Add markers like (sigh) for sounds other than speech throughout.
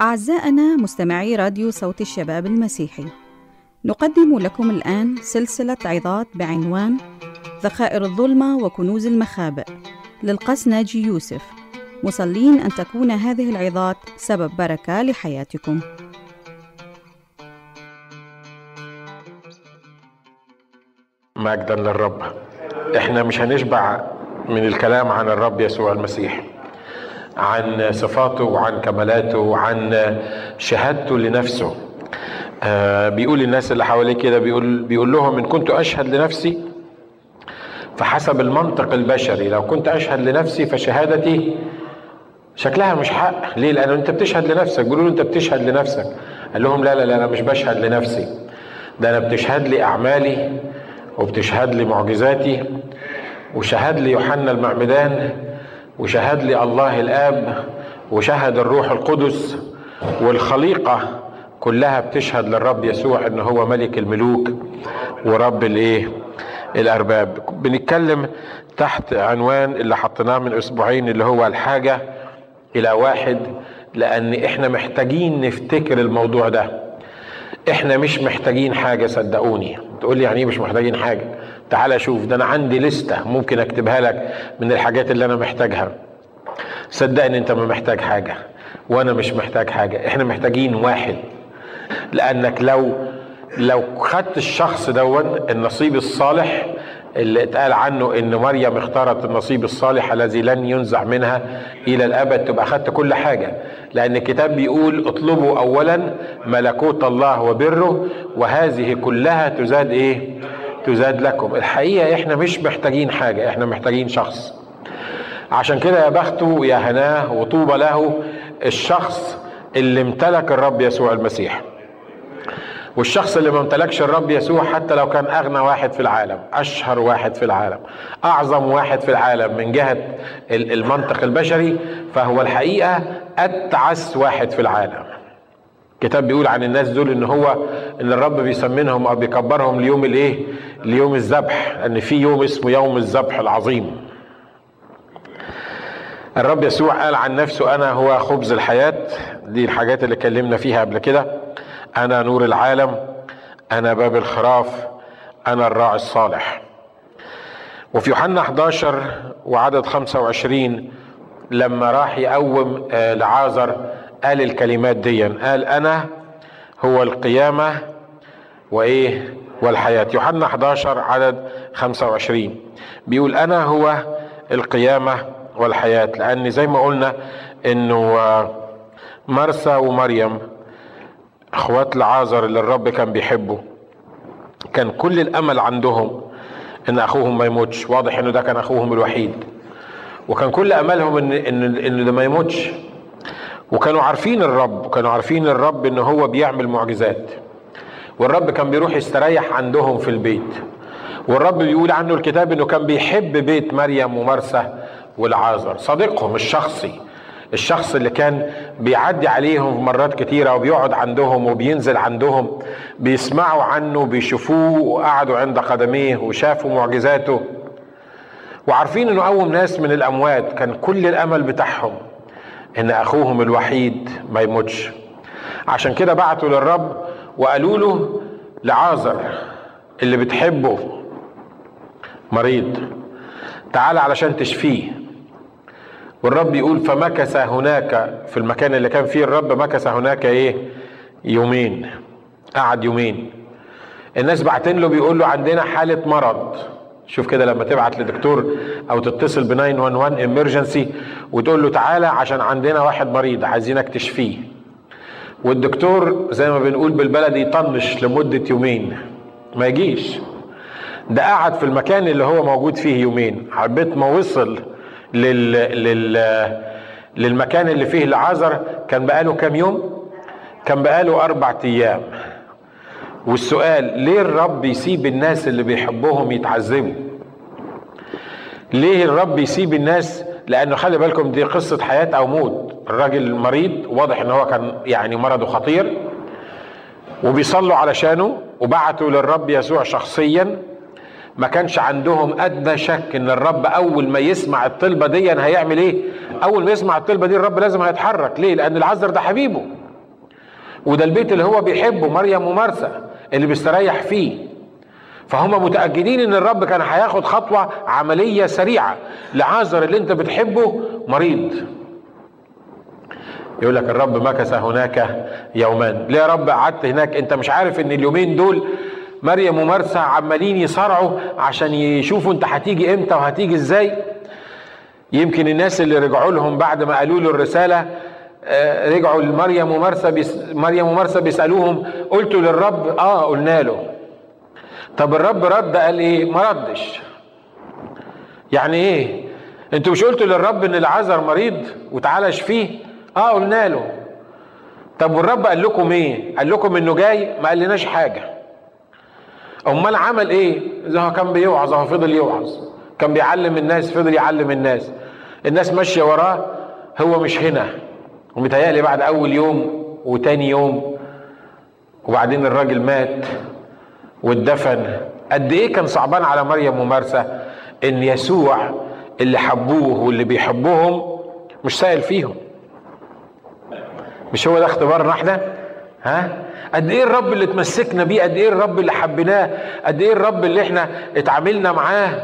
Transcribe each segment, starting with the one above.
أعزائنا مستمعي راديو صوت الشباب المسيحي نقدم لكم الآن سلسلة عظات بعنوان ذخائر الظلمة وكنوز المخابئ للقس ناجي يوسف. مصلين أن تكون هذه العظات سبب بركة لحياتكم. مجدا للرب. إحنا مش هنشبع من الكلام عن الرب يسوع المسيح. عن صفاته وعن كمالاته وعن شهادته لنفسه. آه بيقول للناس اللي حواليه كده بيقول بيقول لهم إن كنت أشهد لنفسي فحسب المنطق البشري. لو كنت أشهد لنفسي فشهادتي شكلها مش حق. ليه؟ لأنه أنت بتشهد لنفسك. بيقولوا أنت بتشهد لنفسك. قال لهم لا لا لا أنا مش بشهد لنفسي. ده أنا بتشهد لي أعمالي وبتشهد لي معجزاتي وشهد لي يوحنا المعمدان وشهد لي الله الآب وشهد الروح القدس والخليقة كلها بتشهد للرب يسوع إن هو ملك الملوك ورب الإيه؟ الأرباب. بنتكلم تحت عنوان اللي حطيناه من أسبوعين اللي هو الحاجة إلى واحد لأن إحنا محتاجين نفتكر الموضوع ده. إحنا مش محتاجين حاجة صدقوني. تقول لي يعني إيه مش محتاجين حاجة؟ تعال شوف ده أنا عندي لستة ممكن أكتبها لك من الحاجات اللي أنا محتاجها. صدقني أنت ما محتاج حاجة وأنا مش محتاج حاجة إحنا محتاجين واحد. لأنك لو لو خدت الشخص دون النصيب الصالح اللي اتقال عنه إن مريم اختارت النصيب الصالح الذي لن ينزع منها إلى الأبد تبقى خدت كل حاجة. لأن الكتاب بيقول اطلبوا اولا ملكوت الله وبره وهذه كلها تزاد إيه؟ تزاد لكم. الحقيقة إحنا مش محتاجين حاجة إحنا محتاجين شخص. عشان كده يا بخته يا هناه وطوبى له الشخص اللي امتلك الرب يسوع المسيح. والشخص اللي ما امتلكش الرب يسوع حتى لو كان أغنى واحد في العالم أشهر واحد في العالم أعظم واحد في العالم من جهة المنطق البشري فهو الحقيقة أتعس واحد في العالم. الكتاب بيقول عن الناس دول إن هو إن الرب بيسمنهم أو بيكبرهم ليوم الإيه؟ ليوم الذبح إن في يوم اسمه يوم الذبح العظيم. الرب يسوع قال عن نفسه أنا هو خبز الحياة. دي الحاجات اللي اتكلمنا فيها قبل كده. أنا نور العالم. أنا باب الخراف. أنا الراعي الصالح. وفي يوحنا 11 وعدد 25 لما راح يقوم لعازر قال الكلمات دي قال أنا هو القيامة وإيه والحياة. يوحنا 11 عدد 25 بيقول أنا هو القيامة والحياة لأن زي ما قلنا إنه مرسى ومريم أخوات لعازر اللي الرب كان بيحبه كان كل الأمل عندهم إن أخوهم ما يموتش. واضح إنه ده كان أخوهم الوحيد. وكان كل املهم ان ان إن ده ما يموتش. وكانوا عارفين الرب وكانوا عارفين الرب إن هو بيعمل معجزات. والرب كان بيروح يستريح عندهم في البيت. والرب بيقول عنه الكتاب إنه كان بيحب بيت مريم ومرسى والعازر صديقهم الشخصي الشخص اللي كان بيعدي عليهم مرات كتيرة وبيقعد عندهم وبينزل عندهم بيسمعوا عنه بيشوفوه وقعدوا عند قدميه وشافوا معجزاته. وعارفين إنه قوم ناس من الأموات كان كل الأمل بتاعهم إن أخوهم الوحيد ما يموتش. عشان كده بعتوا للرب وقالوا له لعازر اللي بتحبه مريض تعال علشان تشفيه. والرب يقول فمكث هناك في المكان اللي كان فيه الرب مكث هناك إيه؟ يومين قعد يومين. الناس بعتين له بيقول له عندنا حالة مرض. شوف كده لما تبعت لدكتور أو تتصل ب 911 امرجنسي وتقول له تعالى عشان عندنا واحد مريض عايزينك تشفيه. والدكتور زي ما بنقول بالبلدي يطنش لمدة يومين. ما يجيش. ده قعد في المكان اللي هو موجود فيه يومين. حبيت ما وصل لل... لل... للمكان اللي فيه العذر كان بقاله كام يوم؟ كان بقاله أربع أيام. والسؤال ليه الرب يسيب الناس اللي بيحبهم يتعذبوا؟ ليه الرب يسيب الناس؟ لأنه خلي بالكم دي قصة حياة أو موت. الراجل مريض واضح إن هو كان يعني مرضه خطير وبيصلوا علشانه وبعتوا للرب يسوع شخصيا. ما كانش عندهم أدنى شك إن الرب أول ما يسمع الطلبة دي هيعمل إيه؟ أول ما يسمع الطلبة دي الرب لازم هيتحرك. ليه؟ لأن العذر ده حبيبه. وده البيت اللي هو بيحبه مريم ومرسى اللي بيستريح فيه. فهم متأكدين إن الرب كان هياخد خطوة عملية سريعة لعازر اللي أنت بتحبه مريض. يقول لك الرب مكث هناك يومان. ليه يا رب قعدت هناك؟ أنت مش عارف إن اليومين دول مريم ومرسى عمالين يصارعوا عشان يشوفوا أنت هتيجي إمتى وهتيجي إزاي. يمكن الناس اللي رجعوا لهم بعد ما قالوا له الرسالة رجعوا لمريم بيس مريم ومرسى بيسألوهم قلتوا للرب آه قلنا له. طب الرب رد قال إيه؟ ما ردش. يعني إيه؟ أنتوا مش قلتوا للرب إن العذر مريض وتعالى اشفيه آه قلنا له. طب والرب قال لكم إيه؟ قال لكم إنه جاي ما قالناش حاجة. أمال عمل إيه؟ هو كان بيوعظ هو فضل يوعظ. كان بيعلم الناس فضل يعلم الناس. الناس ماشية وراه هو مش هنا. ومتهيألي بعد أول يوم وتاني يوم وبعدين الراجل مات واتدفن. قد إيه كان صعبان على مريم ومرسى إن يسوع اللي حبوه واللي بيحبوهم مش سائل فيهم. مش هو ده اختبارنا إحنا؟ ها؟ قد إيه الرب اللي اتمسكنا بيه؟ قد إيه الرب اللي حبيناه؟ قد إيه الرب اللي إحنا اتعاملنا معاه؟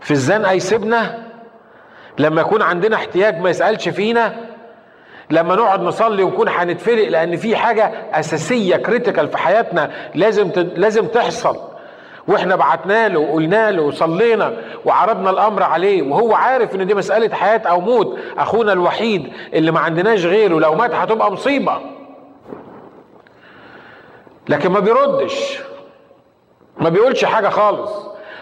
في الزنقه يسيبنا لما يكون عندنا احتياج ما يسألش فينا لما نقعد نصلي ونكون هنتفرق لأن في حاجة أساسية كريتيكال في حياتنا لازم لازم تحصل. وإحنا بعتنا له وقلنا له وصلينا وعرضنا الأمر عليه وهو عارف إن دي مسألة حياة أو موت. أخونا الوحيد اللي ما عندناش غيره لو مات هتبقى مصيبة. لكن ما بيردش. ما بيقولش حاجة خالص.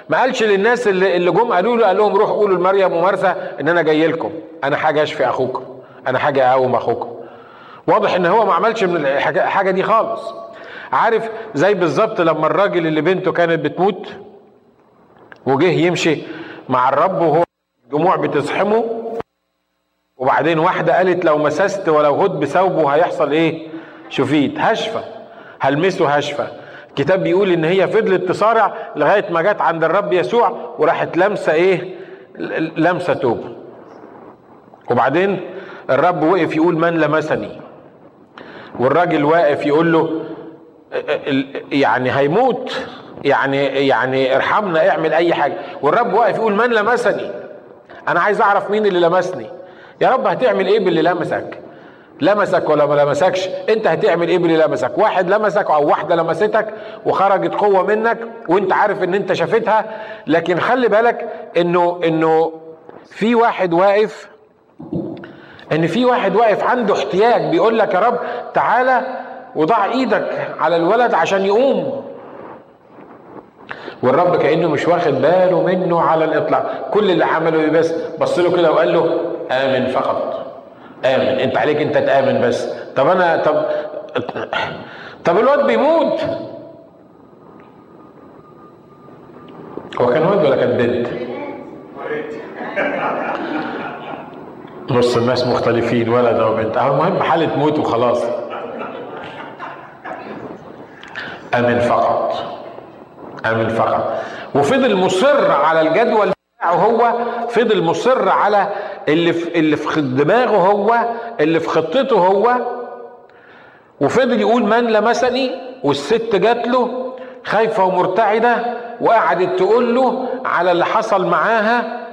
ما قالش للناس اللي اللي جم قالوا له قال لهم روحوا قولوا لمريم ومرسى إن أنا جاي لكم. أنا حاجة أشفي أخوكم. أنا حاجة اقوم اخوكم واضح إن هو ما عملش من الحاجة دي خالص. عارف زي بالظبط لما الراجل اللي بنته كانت بتموت وجه يمشي مع الرب وهو الدموع بتزحمه وبعدين واحدة قالت لو مسست ولو هد بثوبه هيحصل إيه؟ شفيت هشفى هلمسه هشفى الكتاب بيقول إن هي فضلت تصارع لغاية ما جت عند الرب يسوع وراحت لامسه إيه؟ لامسه توب وبعدين الرب وقف يقول من لمسني. والراجل واقف يقول له يعني هيموت يعني يعني ارحمنا اعمل أي حاجة. والرب واقف يقول من لمسني؟ أنا عايز أعرف مين اللي لمسني. يا رب هتعمل إيه باللي لمسك؟ لمسك ولا ما لمسكش؟ أنت هتعمل إيه باللي لمسك؟ واحد لمسك أو واحدة لمستك وخرجت قوة منك وأنت عارف إن أنت شافتها لكن خلي بالك إنه إنه في واحد واقف إن في واحد واقف عنده احتياج بيقول لك يا رب تعالى وضع إيدك على الولد عشان يقوم. والرب كأنه مش واخد باله منه على الإطلاق. كل اللي عمله إيه بس؟ بص له كده وقال له آمن فقط. آمن. أنت عليك أنت تآمن بس. طب أنا طب طب الواد بيموت. هو كان ولد ولا كان بنت؟ (laughs) نص الناس مختلفين ولد أو بنت. المهم حالة موت وخلاص. أمن فقط. أمن فقط. وفضل مصر على الجدول بتاعه هو فضل مصر على اللي في اللي في دماغه هو اللي في خطته هو. وفضل يقول من لمسني والست جات له خايفة ومرتعدة وقعدت تقول له على اللي حصل معاها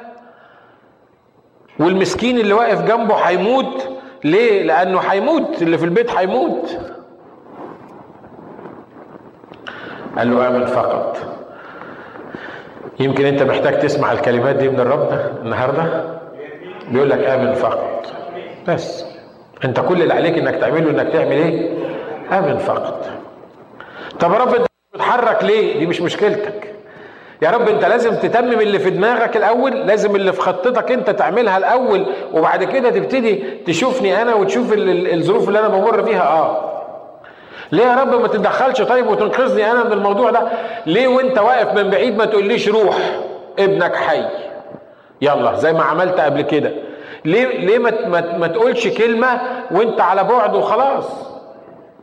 والمسكين اللي واقف جنبه هيموت. ليه؟ لأنه هيموت. اللي في البيت هيموت. قال له آمن فقط. يمكن أنت محتاج تسمع الكلمات دي من الرب ده النهاردة؟ بيقول لك آمن فقط. بس. أنت كل اللي عليك إنك تعمله إنك تعمل إيه؟ آمن فقط. طب يا رب أنت بتتحرك ليه؟ دي مش مشكلتك. يا رب انت لازم تتمم اللي في دماغك الأول لازم اللي في خطتك انت تعملها الأول وبعد كده تبتدي تشوفني أنا وتشوف الظروف اللي أنا بمر فيها. آه. ليه يا رب ما تتدخلش طيب وتنقذني أنا من الموضوع ده؟ ليه وأنت واقف من بعيد ما تقوليش روح ابنك حي. يلا زي ما عملت قبل كده. ليه ليه ما, ما, تقولش كلمة وأنت على بعد وخلاص؟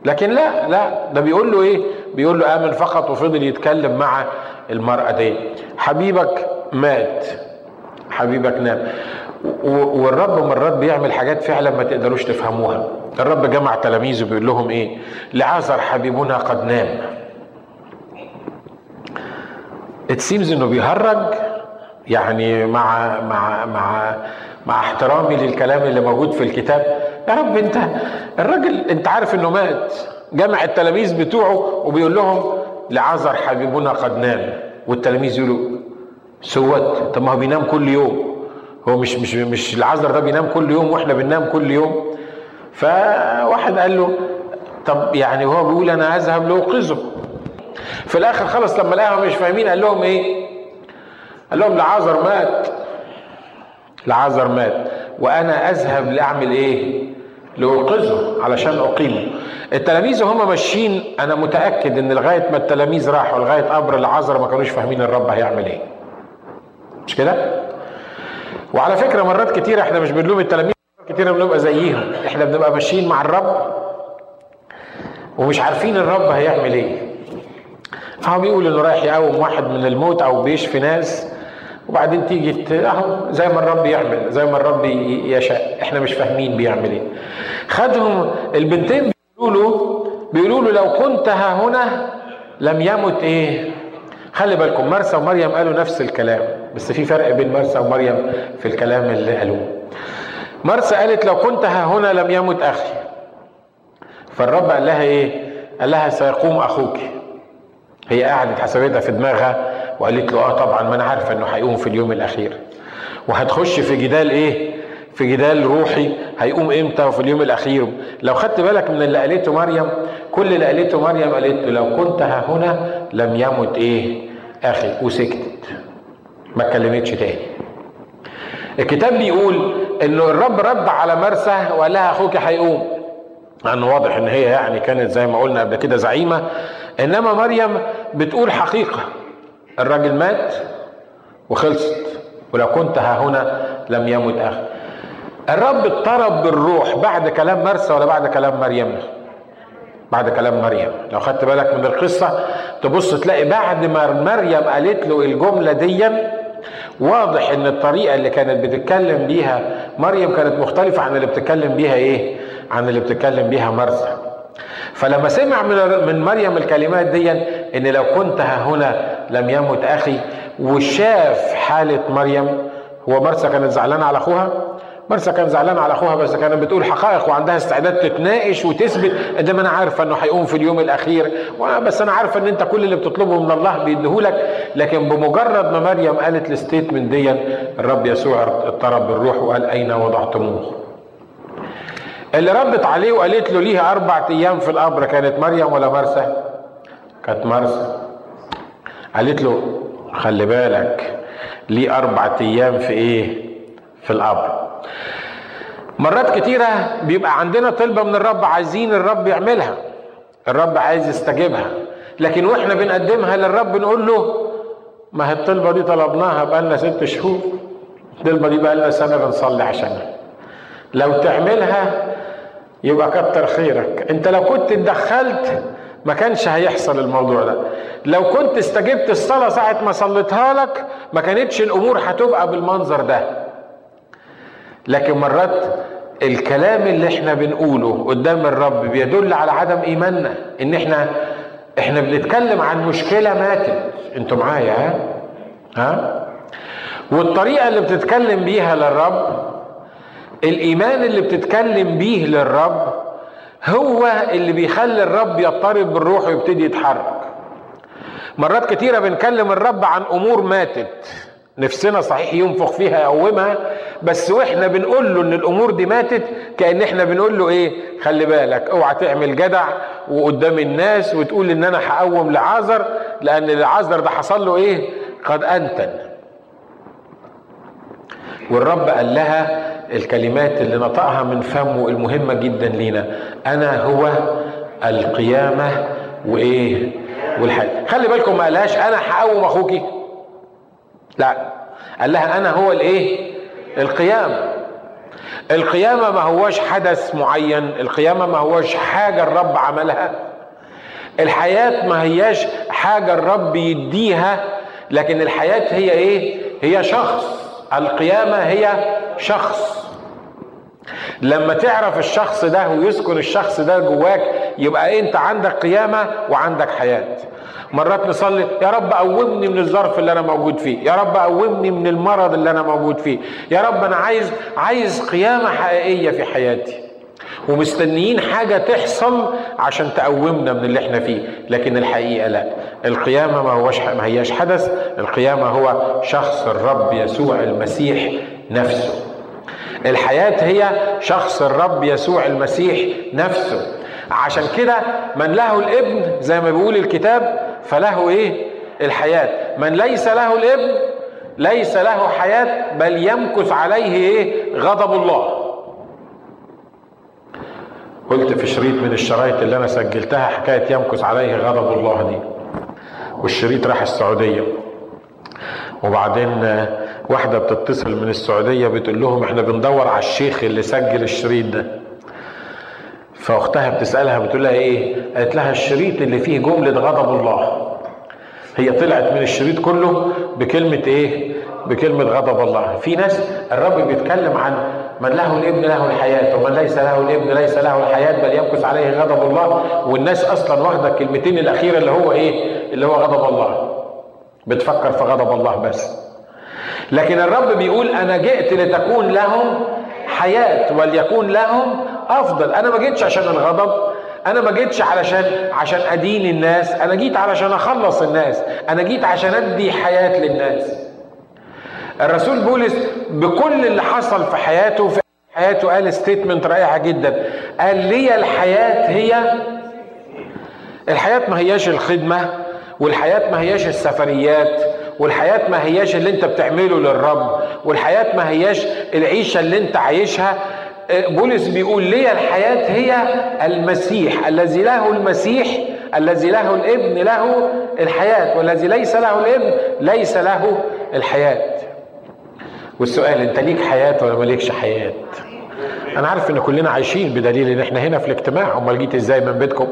لكن لا لا ده بيقول له إيه؟ بيقول له آمن فقط وفضل يتكلم مع المرأة دي. حبيبك مات. حبيبك نام. والرب مرات بيعمل حاجات فعلا ما تقدروش تفهموها. الرب جمع تلاميذه بيقول لهم إيه؟ لعازر حبيبنا قد نام. اتسيمز إنه بيهرج يعني مع مع مع مع احترامي للكلام اللي موجود في الكتاب. يا رب أنت الراجل أنت عارف إنه مات. جمع التلاميذ بتوعه وبيقول لهم لعازر حبيبنا قد نام. والتلاميذ يقولوا سوت طب ما هو بينام كل يوم. هو مش مش مش العذر ده بينام كل يوم وإحنا بننام كل يوم. فواحد قال له طب يعني هو بيقول أنا أذهب لاوقظه في الآخر خلص لما لقاهم مش فاهمين قال لهم إيه؟ قال لهم لعازر مات. لعازر مات. وأنا أذهب لأعمل إيه؟ لاوقظه علشان أقيمه. التلاميذ وهم ماشيين أنا متأكد إن لغاية ما التلاميذ راحوا لغاية قبر العذر ما كانوش فاهمين الرب هيعمل إيه. مش كده؟ وعلى فكرة مرات كتير إحنا مش بنلوم التلاميذ كتير بنبقى زيهم. إحنا بنبقى ماشيين مع الرب ومش عارفين الرب هيعمل إيه. فهو بيقول إنه رايح يقوم واحد من الموت أو بيشفي ناس. وبعدين تيجي أهو زي ما الرب يعمل زي ما الرب يشاء. إحنا مش فاهمين بيعمل إيه. خدهم البنتين بيقولوا له بيقولوا له لو كنت ها هنا لم يمت إيه؟ خلي بالكم مرسى ومريم قالوا نفس الكلام بس في فرق بين مرسى ومريم في الكلام اللي قالوه. مرسى قالت لو كنت ها هنا لم يمت أخي. فالرب قال لها إيه؟ قال لها سيقوم أخوك. هي قعدت حسبتها في دماغها. وقالت له آه طبعا ما أنا عارفه إنه هيقوم في اليوم الأخير. وهتخش في جدال إيه؟ في جدال روحي هيقوم إمتى وفي اليوم الأخير؟ لو خدت بالك من اللي قالته مريم كل اللي قالته مريم قالت له لو كنت ها هنا لم يمت إيه؟ أخي وسكتت ما اتكلمتش تاني. الكتاب بيقول إنه الرب رد على مرسى وقال لها أخوك هيقوم. لأنه واضح إن هي يعني كانت زي ما قلنا قبل كده زعيمة. إنما مريم بتقول حقيقة. الراجل مات وخلصت. ولو كنت ها هنا لم يمت أخي. الرب اضطرب بالروح بعد كلام مرسى ولا بعد كلام مريم؟ بعد كلام مريم. لو خدت بالك من القصة تبص تلاقي بعد ما مريم قالت له الجملة دي واضح إن الطريقة اللي كانت بتتكلم بيها مريم كانت مختلفة عن اللي بتتكلم بيها إيه؟ عن اللي بتتكلم بيها مرسى. فلما سمع من من مريم الكلمات دي إن لو كنت ها هنا لم يمت أخي وشاف حالة مريم. هو مرسى كانت زعلانة على أخوها؟ مرسى كان زعلان على أخوها بس كانت بتقول حقائق وعندها استعداد تتناقش وتثبت. ان أنا عارفه إنه هيقوم في اليوم الأخير. بس أنا عارفه إن أنت كل اللي بتطلبه من الله بيديهولك لكن بمجرد ما مريم قالت الستيتمنت دي الرب يسوع اضطرب بالروح وقال أين وضعتموه؟ اللي ردت عليه وقالت له ليه أربع أيام في القبر كانت مريم ولا مرسى؟ كانت مرسى. قالت له خلي بالك ليه أربع أيام في إيه في القبر? مرات كتيرة بيبقى عندنا طلبة من الرب عايزين الرب يعملها. الرب عايز يستجيبها. لكن وإحنا بنقدمها للرب نقول له ما هي الطلبة دي طلبناها بقالنا ست شهور. الطلبة دي بقالنا سنة بنصلي عشانها. لو تعملها يبقى كتر خيرك. انت لو كنت اتدخلت ما كانش هيحصل الموضوع ده. لو كنت استجبت الصلاة ساعة ما صليتها لك ما كانتش الأمور هتبقى بالمنظر ده. لكن مرات الكلام اللي إحنا بنقوله قدام الرب بيدل على عدم إيماننا. إن إحنا إحنا بنتكلم عن مشكلة ماتت. أنتوا معايا ها؟ ها؟ والطريقة اللي بتتكلم بيها للرب الإيمان اللي بتتكلم بيه للرب هو اللي بيخلي الرب يضطرب بالروح ويبتدي يتحرك. مرات كتيرة بنكلم الرب عن أمور ماتت. نفسنا صحيح ينفخ فيها يقومها بس وإحنا بنقول له إن الأمور دي ماتت كأن إحنا بنقول له إيه؟ خلي بالك أوعى تعمل جدع وقدام الناس وتقول إن أنا هقوم لعازر لأن العازر ده حصل له إيه؟ قد أنتن. والرب قال لها الكلمات اللي نطقها من فمه المهمة جدا لينا. أنا هو القيامة وإيه؟ والحياة خلي بالكم ما قالهاش أنا هقوم أخوكي. لا. قال لها أنا هو الإيه؟ القيامة. القيامة ما هوش حدث معين. القيامة ما هوش حاجة الرب عملها. الحياة ما هياش حاجة الرب يديها لكن الحياة هي إيه؟ هي شخص. القيامة هي شخص. لما تعرف الشخص ده ويسكن الشخص ده جواك يبقى انت عندك قيامة وعندك حياة. مرات نصلي يا رب قومني من الظرف اللي أنا موجود فيه يا رب قومني من المرض اللي أنا موجود فيه يا رب أنا عايز عايز قيامة حقيقية في حياتي. ومستنيين حاجة تحصل عشان تقومنا من اللي إحنا فيه لكن الحقيقة لا. القيامة ما هوش ما هياش حدث القيامة هو شخص الرب يسوع المسيح نفسه. الحياة هي شخص الرب يسوع المسيح نفسه. عشان كده من له الابن زي ما بيقول الكتاب فله إيه؟ الحياة. من ليس له الابن ليس له حياة بل يمكث عليه إيه؟ غضب الله. قلت في شريط من الشرايط اللي أنا سجلتها حكاية يمكث عليه غضب الله دي والشريط راح السعودية. وبعدين واحدة بتتصل من السعودية بتقول لهم إحنا بندور على الشيخ اللي سجل الشريط ده. فأختها بتسألها بتقول لها إيه؟ قالت لها الشريط اللي فيه جملة غضب الله. هي طلعت من الشريط كله بكلمة إيه؟ بكلمة غضب الله. في ناس الرب بيتكلم عن من له الابن له الحياة ومن ليس له الابن ليس له الحياة بل يمكث عليه غضب الله. والناس أصلا واخدة الكلمتين الأخيرة اللي هو إيه؟ اللي هو غضب الله. بتفكر في غضب الله بس. لكن الرب بيقول أنا جئت لتكون لهم حياة وليكون لهم أفضل. أنا ما جيتش عشان الغضب أنا ما جيتش علشان عشان أدين الناس أنا جيت علشان أخلص الناس أنا جيت عشان أدي حياة للناس. الرسول بولس بكل اللي حصل في حياته في حياته قال ستيتمنت رائعة جدا. قال لي الحياة هي الحياة ما هياش الخدمة والحياة ما هياش السفريات والحياة ما هياش اللي انت بتعمله للرب والحياة ما هياش العيشة اللي انت عايشها. بولس بيقول لي الحياة هي المسيح؟ الذي له المسيح الذي له الابن له الحياة والذي ليس له الابن ليس له الحياة. والسؤال انت ليك حياة ولا مالكش حياة؟ أنا عارف ان كلنا عايشين بدليل ان إحنا هنا في الاجتماع. امال جيت إزاي من بيتكم؟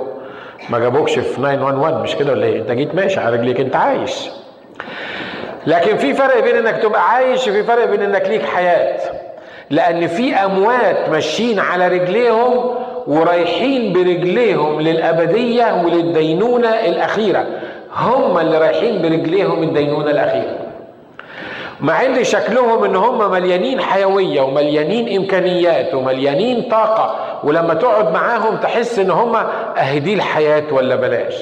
ما جابوكش في 911 مش كده ولا إيه؟ انت جيت ماشي على رجليك انت عايش. لكن في فرق بين إنك تبقى عايش وفي فرق بين إنك ليك حياة. لأن في أموات ماشيين على رجليهم ورايحين برجليهم للأبدية وللدينونة الأخيرة. هم اللي رايحين برجليهم الدينونة الأخيرة. مع إن شكلهم إن هم مليانين حيوية ومليانين إمكانيات ومليانين طاقة ولما تقعد معاهم تحس إن هم أهدي الحياة ولا بلاش.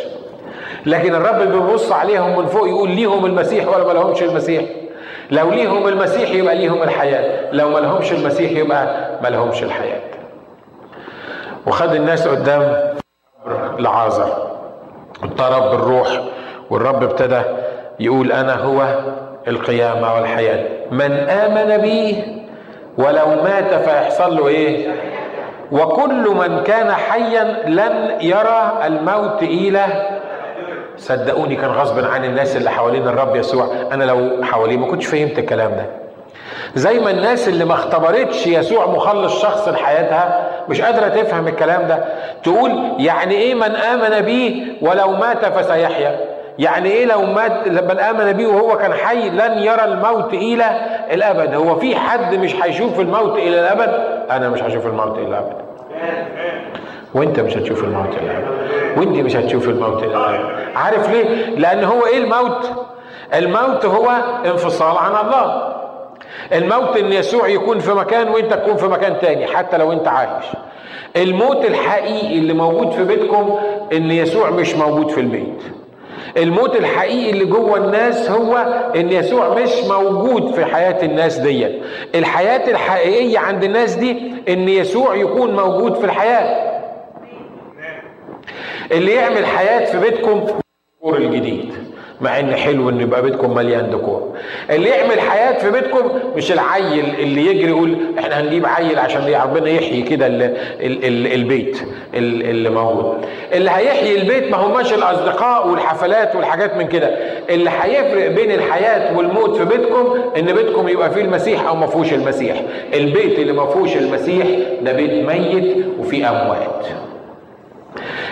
لكن الرب بيبص عليهم من فوق يقول ليهم المسيح ولا ما لهمش المسيح؟ لو ليهم المسيح يبقى ليهم الحياة لو ما لهمش المسيح يبقى ما لهمش الحياة. وخد الناس قدام لعازر اضطرب بالروح والرب ابتدى يقول أنا هو القيامة والحياة. من آمن بي ولو مات فيحصل له إيه؟ وكل من كان حيا لن يرى الموت إلى صدقوني كان غصب عن الناس اللي حوالين الرب يسوع. أنا لو حواليه ما كنتش فهمت الكلام ده. زي ما الناس اللي ما اختبرتش يسوع مخلص شخص لحياتها مش قادرة تفهم الكلام ده. تقول يعني إيه من آمن بيه ولو مات فسيحيا؟ يعني إيه لو مات من آمن بيه وهو كان حي لن يرى الموت إلى الأبد؟ هو في حد مش هيشوف الموت إلى الأبد؟ أنا مش هشوف الموت إلى الأبد. وانت مش هتشوف الموت الابد وانت مش هتشوف الموت الابد عارف ليه؟ لأن هو إيه الموت؟ الموت هو انفصال عن الله. الموت إن يسوع يكون في مكان وانت تكون في مكان تاني حتى لو انت عايش. الموت الحقيقي اللي موجود في بيتكم إن يسوع مش موجود في البيت. الموت الحقيقي اللي جوه الناس هو إن يسوع مش موجود في حياة الناس دي الحياة الحقيقية عند الناس دي إن يسوع يكون موجود في الحياة. اللي يعمل حياة في بيتكم الديكور الجديد مع إن حلو ان يبقى بيتكم مليان ديكور. اللي يعمل حياة في بيتكم مش العيل اللي يجري يقول إحنا هنجيب عيل عشان ربنا يحيي كده ال ال ال البيت اللي موجود. اللي هيحيي البيت ما هماش الأصدقاء والحفلات والحاجات من كده. اللي هيفرق بين الحياة والموت في بيتكم إن بيتكم يبقى فيه المسيح أو ما فيهوش المسيح. البيت اللي ما فيهوش المسيح ده بيت ميت وفيه أموات.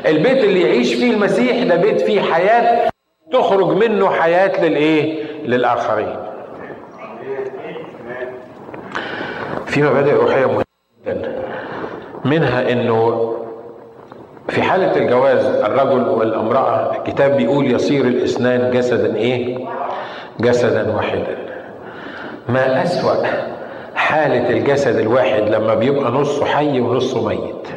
البيت اللي يعيش فيه المسيح ده بيت فيه حياة تخرج منه حياة للإيه؟ للآخرين. في مبادئ روحية مهمة جدا منها إنه في حالة الجواز الرجل والامرأة الكتاب بيقول يصير الإثنان جسدا إيه؟ جسدا واحدا. ما أسوأ حالة الجسد الواحد لما بيبقى نصه حي ونصه ميت.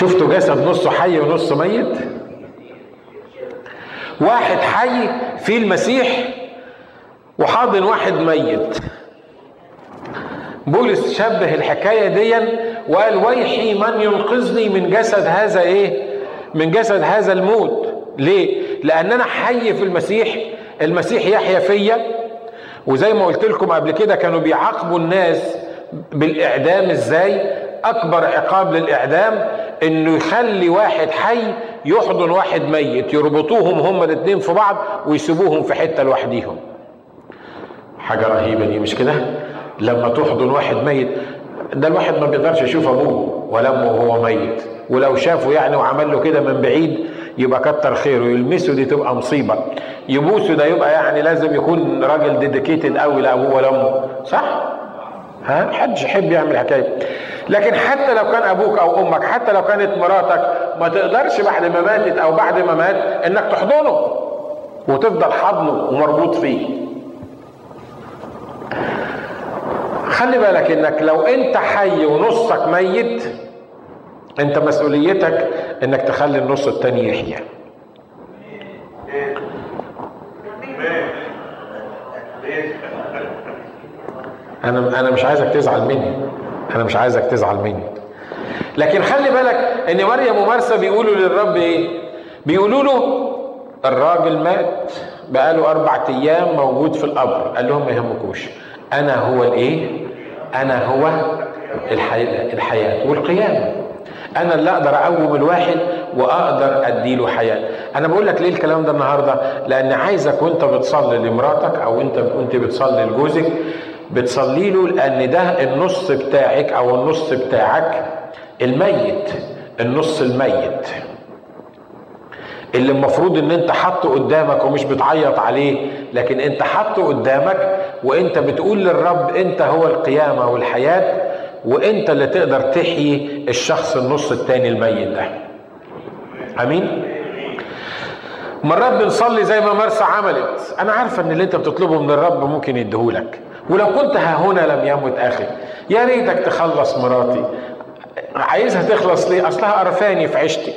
شفتوا جسد نصه حي ونصه ميت؟ واحد حي في المسيح وحاضن واحد ميت. بولس شبه الحكاية دي وقال ويحي من ينقذني من جسد هذا إيه؟ من جسد هذا الموت. ليه؟ لأن أنا حي في المسيح المسيح يحيا فيا. وزي ما قلت لكم قبل كده كانوا بيعاقبوا الناس بالإعدام. إزاي؟ أكبر عقاب للإعدام انه يخلي واحد حي يحضن واحد ميت يربطوهم هما الاثنين في بعض ويسيبوهم في حتة لوحديهم. حاجة رهيبة دي مش كده؟ لما تحضن واحد ميت ده الواحد ما بيقدرش يشوف أبوه ولا أمه وهو ميت ولو شافه يعني وعمل له كده من بعيد يبقى كتر خيره. يلمسه دي تبقى مصيبة. يبوسه ده يبقى يعني لازم يكون راجل ديديكيتد قوي لأبوه ولا أمه صح؟ ها؟ محدش يحب يعمل حكاية. لكن حتى لو كان أبوك أو أمك حتى لو كانت مراتك ما تقدرش بعد ما ماتت أو بعد ما مات إنك تحضنه وتفضل حضنه ومربوط فيه. خلي بالك إنك لو أنت حي ونصك ميت أنت مسؤوليتك إنك تخلي النص التاني يحيا. أنا أنا مش عايزك تزعل مني. أنا مش عايزك تزعل مني. لكن خلي بالك إن مريم ومرسى بيقولوا للرب إيه؟ بيقولوا له الراجل مات بقاله أربع أيام موجود في القبر. قال لهم ما يهمكوش. أنا هو الإيه؟ أنا هو الحياة, الحياة والقيامة. أنا اللي أقدر أقوم الواحد وأقدر أديله حياة. أنا بقول لك ليه الكلام ده النهاردة؟ لأن عايزك وأنت بتصلي لمراتك أو أنت وأنت بتصلي لجوزك بتصلي له لأن ده النص بتاعك أو النص بتاعك الميت النص الميت. اللي المفروض إن أنت حاطه قدامك ومش بتعيط عليه لكن أنت حاطه قدامك وأنت بتقول للرب أنت هو القيامة والحياة وأنت اللي تقدر تحيي الشخص النص التاني الميت ده. آمين؟ مرات بنصلي زي ما مرسى عملت. أنا عارفة إن اللي أنت بتطلبه من الرب ممكن يديهولك. ولو كنت ها هنا لم يمت أخي. يا ريتك تخلص مراتي. عايزها تخلص ليه؟ أصلها قرفاني في عيشتي.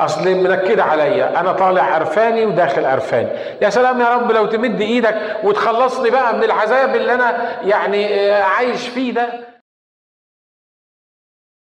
أصل منكدة عليا. أنا طالع عرفاني وداخل عرفاني. يا سلام يا رب لو تمد إيدك وتخلصني بقى من العذاب اللي أنا يعني عايش فيه ده.